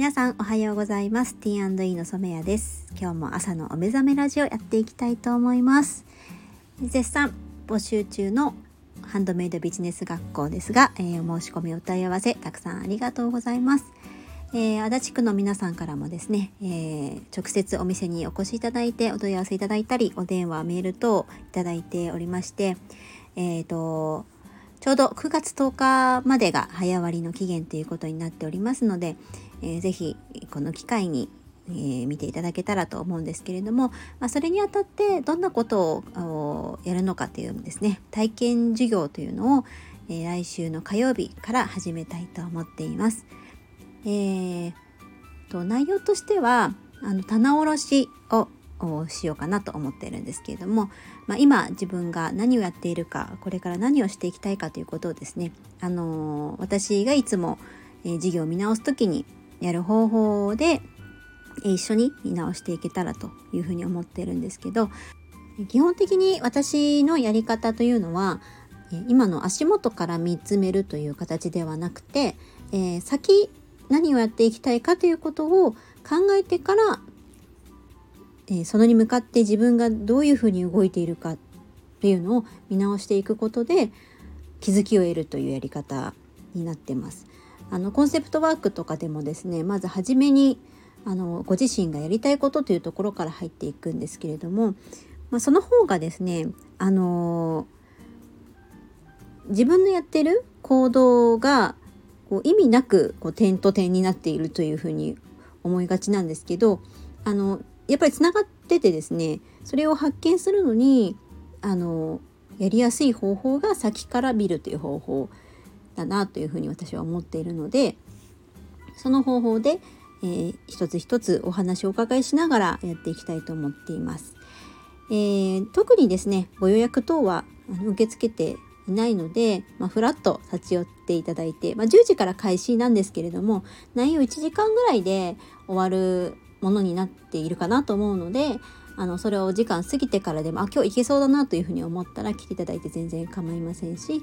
皆さんおはようございます。T&E の染谷です。今日も朝のお目覚めラジオやっていきたいと思います。絶賛募集中のハンドメイドビジネス学校ですが、えー、お申し込みお問い合わせたくさんありがとうございます。えー、足立区の皆さんからもですね、えー、直接お店にお越しいただいてお問い合わせいただいたりお電話メール等いただいておりましてえっ、ー、とちょうど9月10日までが早割の期限ということになっておりますので、えー、ぜひこの機会に、えー、見ていただけたらと思うんですけれども、まあ、それにあたってどんなことをやるのかというですね体験授業というのを、えー、来週の火曜日から始めたいと思っています。えー、と内容としてはあの棚卸しをしようかなと思っているんですけれども、まあ、今自分が何をやっているかこれから何をしていきたいかということをですね、あのー、私がいつも、え、事業を見直す時にやる方法で、え、一緒に見直していけたらというふうに思っているんですけど基本的に私のやり方というのは今の足元から見つめるという形ではなくて、えー、先何をやっていきたいかということを考えてからえそのに向かって自分がどういうふうに動いているかっていうのを見直していくことで気づきを得るというやり方になってます。あのコンセプトワークとかでもですねまず初めにあのご自身がやりたいことというところから入っていくんですけれども、まあ、その方がですねあの自分のやってる行動がこう意味なくこう点と点になっているというふうに思いがちなんですけどあのやっぱりつながっててですねそれを発見するのにあのやりやすい方法が先から見るという方法だなというふうに私は思っているのでその方法で、えー、一つ一つお話をお伺いしながらやっていきたいと思っています。えー、特にですねご予約等は受け付けていないので、まあ、フラッと立ち寄っていただいて、まあ、10時から開始なんですけれども内容1時間ぐらいで終わるものになっているかなと思うのであのそれをお時間過ぎてからでもあ今日行けそうだなというふうに思ったら来ていただいて全然構いませんし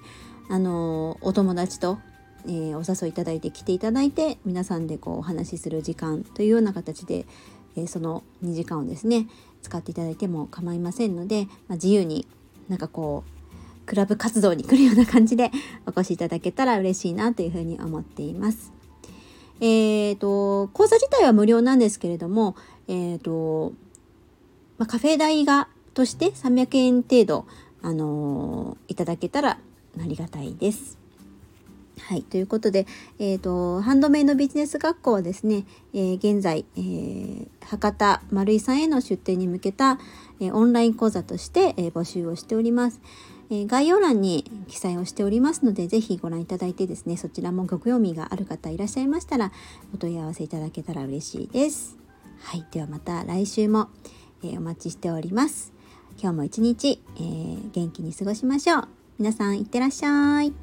あのお友達と、えー、お誘いいただいて来ていただいて皆さんでこうお話しする時間というような形で、えー、その2時間をですね使っていただいても構いませんので、まあ、自由になんかこうクラブ活動に来るような感じでお越しいただけたら嬉しいなというふうに思っています。えーと、講座自体は無料なんですけれども、えーとまあ、カフェ代がとして300円程度、あの、いただけたらありがたいです。はい。ということで、えっ、ー、と、ハンドメイドビジネス学校はですね、えー、現在、えー、博多丸井さんへの出店に向けた、えオンライン講座として、え募集をしております。え概要欄に記載をしておりますので、ぜひご覧いただいてですね、そちらもご興味がある方いらっしゃいましたら、お問い合わせいただけたら嬉しいです。はい。ではまた来週も、えお待ちしております。今日も一日、えー、元気に過ごしましょう。皆さんいってらっしゃい。